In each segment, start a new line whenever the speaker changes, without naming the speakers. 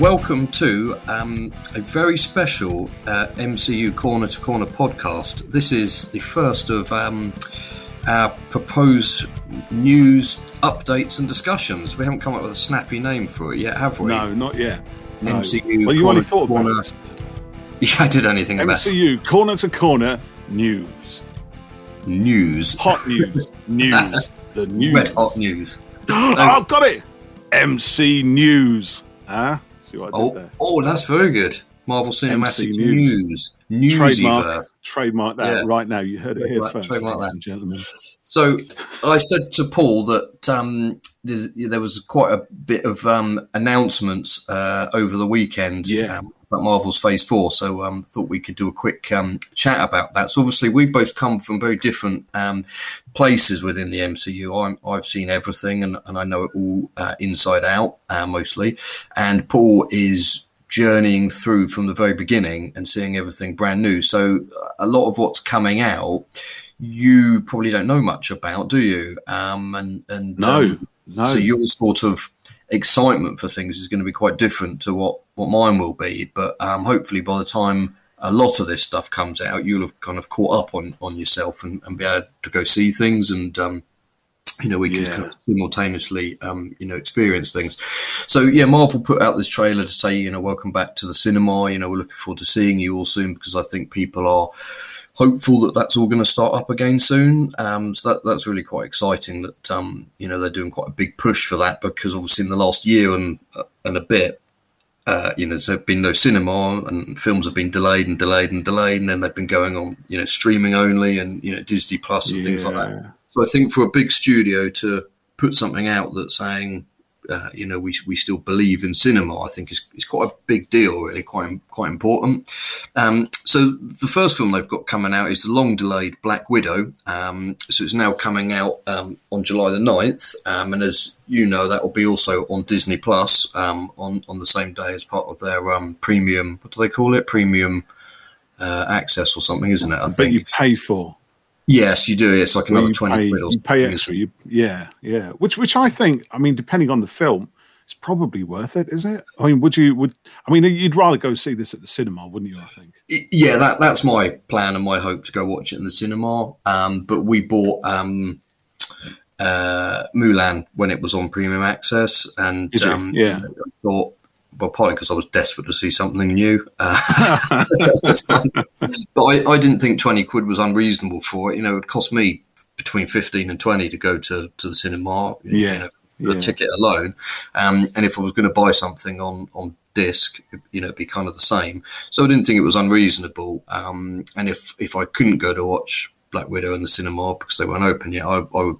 welcome to um, a very special uh, MCU Corner to Corner podcast. This is the first of um, our proposed news updates and discussions. We haven't come up with a snappy name for it yet, have we?
No, not yet. No.
MCU.
Well, you
Corner
only
to
thought about
Corner. Yeah, I did anything about
MCU corner to corner news,
news.
hot news, news, the news.
Red hot news.
oh, I've got it. MC News. Ah, see what I did
Oh,
there?
oh, that's very good. Marvel Cinematic
MC
News. News.
Trademark, trademark that
Yeah.
right now. You heard it here
Trademark-
first,
trademark that.
gentlemen.
So I said to Paul that um, there was quite a bit of um, announcements uh, over the weekend
Yeah.
um, about Marvel's Phase Four. So um, thought we could do a quick um, chat about that. So obviously we've both come from very different um, places within the MCU. I'm, I've seen everything and, and I know it all uh, inside out uh, mostly, and Paul is journeying through from the very beginning and seeing everything brand new. So uh, a lot of what's coming out you probably don't know much about, do you? Um, and and
No,
um,
no.
so your sort of excitement for things is going to be quite different to what what mine will be. But um, hopefully, by the time a lot of this stuff comes out, you'll have kind of caught up on on yourself and, and be able to go see things and. Um, you know, we can
Yeah.
kind of simultaneously, um, you know, experience things. So, yeah, Marvel put out this trailer to say, you know, welcome back to the cinema. You know, we're looking forward to seeing you all soon because I think people are hopeful that that's all going to start up again soon. Um, so that, that's really quite exciting that, um, you know, they're doing quite a big push for that because obviously in the last year and, uh, and a bit, uh, you know, there's been no cinema and films have been delayed and delayed and delayed. And then they've been going on, you know, streaming only and, you know, Disney Plus and things like that. So I think for a big studio to put something out that's saying, uh, you know, we, we still believe in cinema, I think is, is quite a big deal, really, quite quite important. Um, so the first film they've got coming out is the long delayed Black Widow. Um, so it's now coming out um, on July the 9th. Um, and as you know, that will be also on Disney Plus um, on, on the same day as part of their um, premium, what do they call it? Premium uh, access or something, isn't it? I think.
you pay for.
Yes, you do. It's like another 20
pay,
quid or
pay extra. You, yeah, yeah. Which, which I think, I mean, depending on the film, it's probably worth it, is it? I mean, would you? Would I mean, you'd rather go see this at the cinema, wouldn't you? I think.
Yeah, that that's my plan and my hope to go watch it in the cinema. Um, but we bought um, uh, Mulan when it was on premium access, and um,
Yeah.
I thought. Well, partly because I was desperate to see something new, uh, but I, I didn't think twenty quid was unreasonable for it. You know, it would cost me between fifteen and twenty to go to, to the cinema. you
Yeah,
know, the
yeah.
ticket alone. Um, and if I was going to buy something on on disc, you know, it'd be kind of the same. So I didn't think it was unreasonable. Um, and if if I couldn't go to watch Black Widow in the cinema because they weren't open yet, I, I would,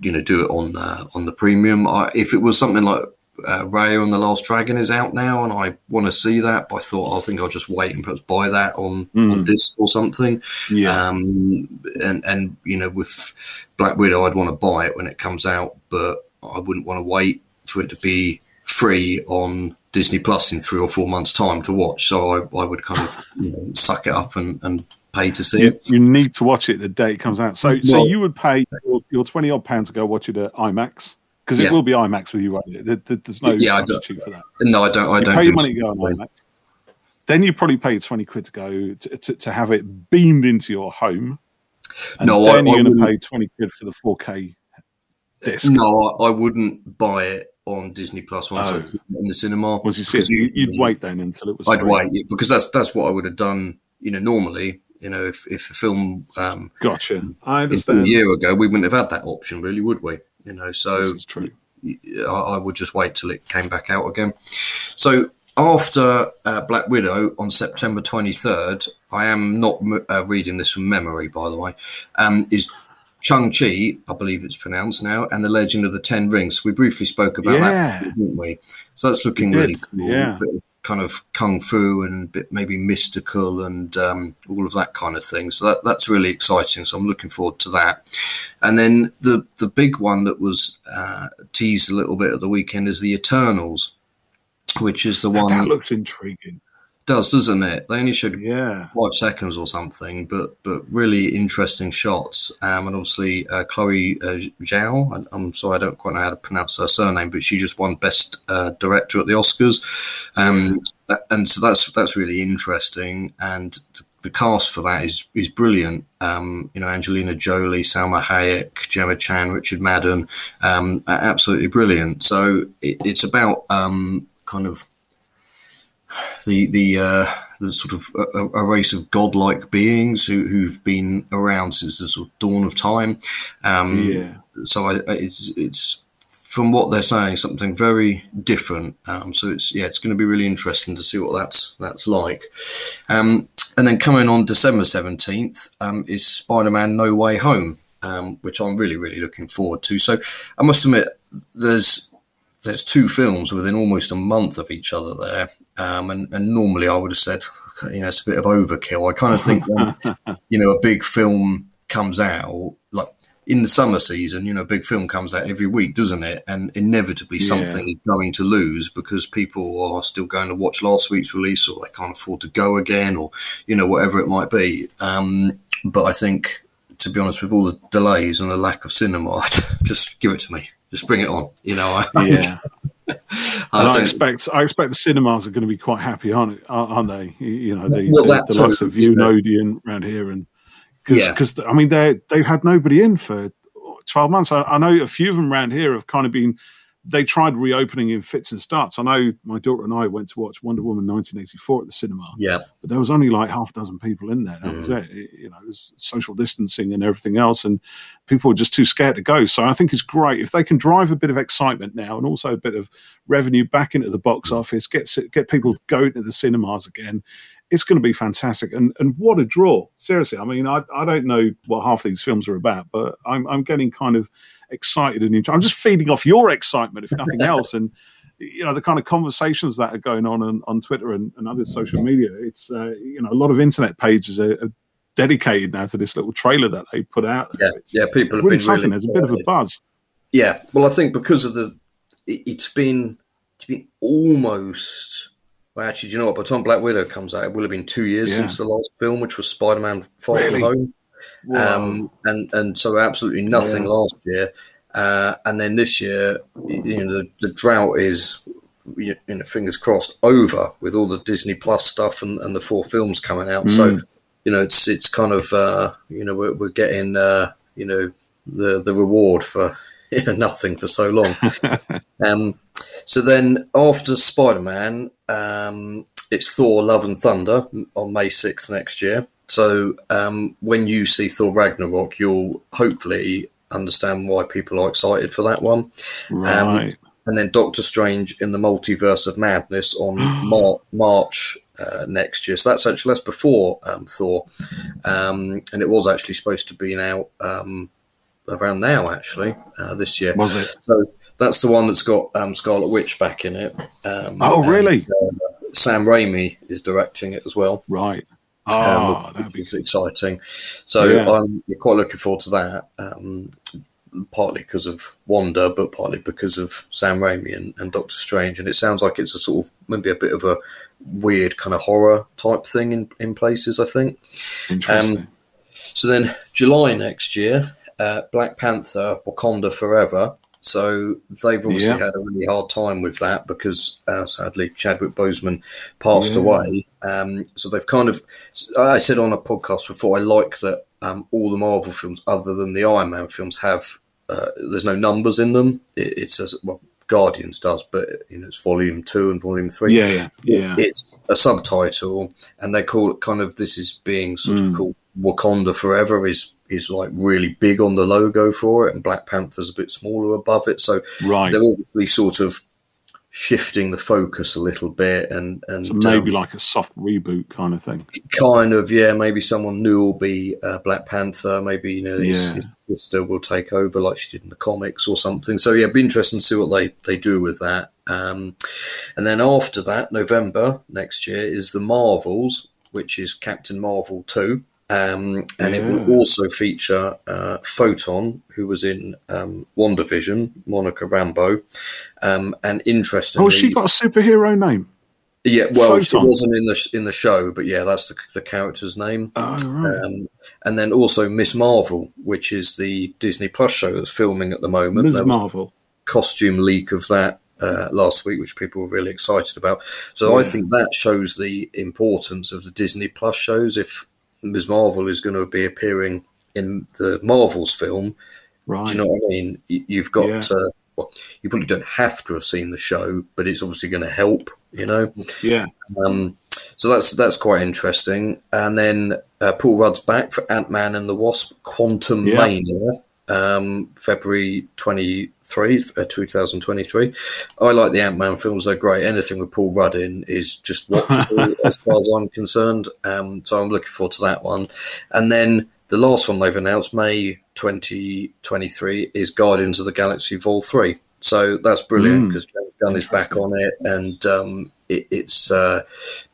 you know, do it on uh, on the premium. I, if it was something like uh, Raya and the Last Dragon is out now, and I want to see that, but I thought I think I'll just wait and perhaps buy that on on disc or something.
Yeah,
Um, and and you know, with Black Widow, I'd want to buy it when it comes out, but I wouldn't want to wait for it to be free on Disney Plus in three or four months' time to watch. So I, I would kind of you know, suck it up and, and pay to see
you,
it.
you need to watch it the day it comes out. So, so you would pay your, your twenty odd pound to go watch it at IMAX because it
Yeah.
will be IMAX with you. Won't it? There- there- there's no
Yeah,
substitute for that.
No, I don't. I
you
don't.
pay
do
money to go on IMAX. Then you probably pay twenty quid to go to, to, to have it beamed into your home. And
No, I-
you're going to
wouldn't-
pay twenty quid for the four K disc.
No, I, I wouldn't buy it on Disney Plus once
Oh.
I in the cinema.
Was you see,
because
you, you'd wait then until it was.
I'd
free.
wait because that's that's what I would have done. You know, normally, you know, if if a film um,
Gotcha. I understand.
A year ago, we wouldn't have had that option, really, would we? You know, so
This is true.
I, I would just wait till it came back out again. So after uh, Black Widow on September 23rd, I am not m- uh, reading this from memory, by the way, um, is Shang-Chi, I believe it's pronounced now, and The Legend of the Ten Rings. We briefly spoke about
Yeah.
that, didn't we? So that's looking really cool.
yeah.
Bit of kind of kung fu and bit maybe mystical and um, all of that kind of thing. So that, that's really exciting. So I'm looking forward to that. And then the the big one that was uh, teased a little bit at the weekend is the Eternals, which is the one.
That looks intriguing.
Does, doesn't it? They only showed
Yeah.
five seconds or something, but but really interesting shots. Um, and obviously uh, Chloe uh, Zhao. I- I'm sorry, I don't quite know how to pronounce her surname, but she just won Best uh, Director at the Oscars. Um, and so that's that's really interesting. And the cast for that is is brilliant. Um, you know, Angelina Jolie, Salma Hayek, Gemma Chan, Richard Madden, um, absolutely brilliant. So it, it's about um, kind of the the uh, the sort of a, a race of godlike beings who who've been around since the sort of dawn of time. Um,
Yeah.
So I, it's it's from what they're saying something very different. Um, so it's yeah, it's going to be really interesting to see what that's that's like. Um, and then coming on December seventeenth um, is Spider Man No Way Home, um, which I'm really really looking forward to. So I must admit, there's there's two films within almost a month of each other there, um, and, and normally I would have said, you know, it's a bit of overkill. I kind of think when you know a big film comes out, like in the summer season, you know, a big film comes out every week, doesn't it? And inevitably
Yeah.
something is going to lose because people are still going to watch last week's release, or they can't afford to go again, or you know, whatever it might be. Um, but I think, to be honest, with all the delays and the lack of cinema, just give it to me. Just bring it on. You know, I,
Yeah.
I
I expect I expect the cinemas are going to be quite happy, aren't aren't they? You- know, the,
Well,
the, the likes of
you know.
Odeon around here, and because
Yeah.
I mean they they've had nobody in for twelve months. I, I know a few of them around here have kind of been. They tried reopening in fits and starts. I know my daughter and I went to watch Wonder Woman 1984 at the cinema,
yeah,
but there was only like half a dozen people in there. That was
Mm.
it. It- You know, it was social distancing and everything else, and people were just too scared to go. So I think it's great if they can drive a bit of excitement now and also a bit of revenue back into the box office, get get people going to the cinemas again. It's going to be fantastic, and and what a draw! Seriously, I mean, I, I don't know what half these films are about, but I'm I'm getting kind of excited and enjoy- I'm just feeding off your excitement, if nothing else, and you know the kind of conversations that are going on on, on Twitter and, and other social media. It's uh, you know a lot of internet pages are, are dedicated now to this little trailer that they put out.
yeah,
It's
yeah. People have
really
been really
There's a bit of a buzz.
Yeah, well, I think because of the, it, it's been it's been almost. Well, actually, do you know what? By the time Black Widow comes out, it will have been two years
Yeah.
since the last film, which was Spider-Man: Far
Really?
From Home. Um, and and so absolutely nothing
Yeah.
last year, uh, and then this year, you know, the, the drought is, you know, fingers crossed, over with all the Disney Plus stuff and, and the four films coming out. So,
Mm.
you know, it's it's kind of, uh, you know, we're, we're getting, uh, you know, the the reward for you know, nothing for so long. um, so then after Spider Man, um, it's Thor: Love and Thunder on May sixth next year. So um, when you see Thor Ragnarok, you'll hopefully understand why people are excited for that one.
right.
And then Doctor Strange in the Multiverse of Madness on Mar- March uh, next year. So that's actually that's before um, Thor, um, and it was actually supposed to be now um, around now, actually uh, this year.
Was it?
So that's the one that's got um, Scarlet Witch back in it. Um,
Oh,
and
really?
Sam Raimi is directing it as well.
Right.
Um,
Oh, that'd be
exciting. So
Yeah.
I'm quite looking forward to that. Um, partly because of Wanda, but partly because of Sam Raimi and, and Doctor Strange. And it sounds like it's a sort of maybe a bit of a weird kind of horror type thing in, in places. I think.
interesting.
Um, So then July next year, uh, Black Panther: Wakanda Forever. So they've obviously
Yeah.
had a really hard time with that because uh, sadly Chadwick Boseman passed
Yeah.
away. Um, so they've kind of, I said on a podcast before, I like that um, all the Marvel films, other than the Iron Man films, have uh, there's no numbers in them. It, it says well, Guardians does, but you know it's Volume Two and Volume Three
yeah, yeah, yeah.
it's a subtitle, and they call it kind of this is being sort of
Mm.
called Wakanda Forever is is like really big on the logo for it, and Black Panther's a bit smaller above it. So
right.
they're obviously sort of shifting the focus a little bit, and and
So maybe
um,
like a soft reboot kind of thing.
kind of yeah, maybe someone new will be uh, Black Panther. Maybe you know his,
Yeah.
his sister will take over like she did in the comics or something. So yeah, it'd be interesting to see what they they do with that. Um, and then after that, November next year is the Marvels, which is Captain Marvel two. Um, and it will also feature uh, Photon, who was in um, WandaVision, Monica Rambeau. Um, and interestingly,
Oh, she got a superhero name?
Yeah, well, she
Photon.
wasn't in the in the show, but yeah, that's the, the character's name.
Oh, right.
Um, and then also Miss Marvel, which is the Disney Plus show that's filming at the moment. Was
Marvel.
costume leak of that uh, last week, which people were really excited about. So I think that shows the importance of the Disney Plus shows. If Ms. Marvel is going to be appearing in the Marvels film,
Right.
do you know what I mean? You- You've got.
Yeah.
Uh, well, you probably don't have to have seen the show, but it's obviously going to help. You know.
yeah.
Um, so that's that's quite interesting. And then uh, Paul Rudd's back for Ant Man and the Wasp: Quantum
Yeah.
Um, February twenty three, uh, two thousand twenty three. I like the Ant Man films; they're great. Anything with Paul Rudd in is just watchable as far as I'm concerned. Um, so I'm looking forward to that one. And then the last one they've announced, May twenty twenty three, is Guardians of the Galaxy Vol three. So that's brilliant
Mm.
because James Gunn is back on it, and um, it, it's uh,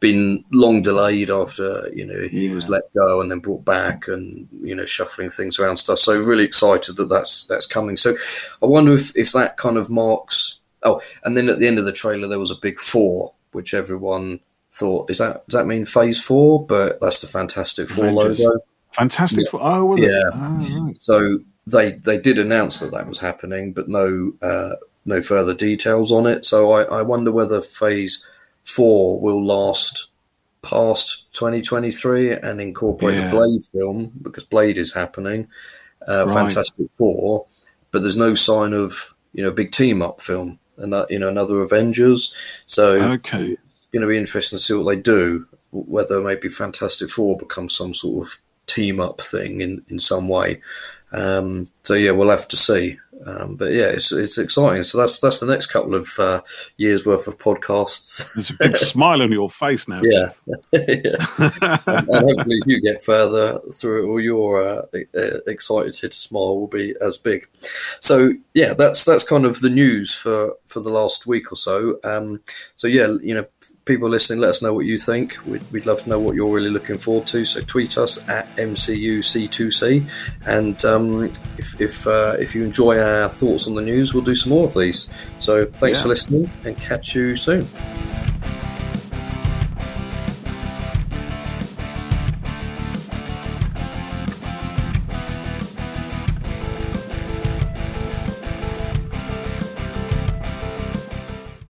been long delayed after you know he
Yeah.
was let go and then brought back, and you know shuffling things around stuff. So really excited that that's that's coming. So I wonder if if that kind of marks. Oh, and then at the end of the trailer there was a big four, which everyone thought is that does that mean Phase Four? But that's the Fantastic Four
Avengers.
logo.
Fantastic. For, oh, was it?
Yeah.
Oh, right.
So they they did announce that that was happening, but no uh, no further details on it. So I, I wonder whether Phase Four will last past 2023 and incorporate
Yeah.
the Blade film because Blade is happening. Uh,
Right.
Fantastic Four, but there's no sign of you know a big team up film and that you know another Avengers. So
Okay.
it's going to be interesting to see what they do. Whether maybe Fantastic Four becomes some sort of team up thing in, in some way. Um, so yeah, we'll have to see. Um, but yeah, it's it's exciting. So that's that's the next couple of uh, years worth of podcasts.
There's a big smile on your face now.
yeah, yeah. and, and hopefully, you get further through it, all your uh, uh, excited smile will be as big. So yeah, that's that's kind of the news for for the last week or so. Um, so yeah, you know, people listening, let us know what you think. We'd, we'd love to know what you're really looking forward to. So tweet us at MCUC2C, and um, if if uh, if you enjoy our thoughts on the news, we'll do some more of these. So thanks
Yeah.
for listening, and catch you soon.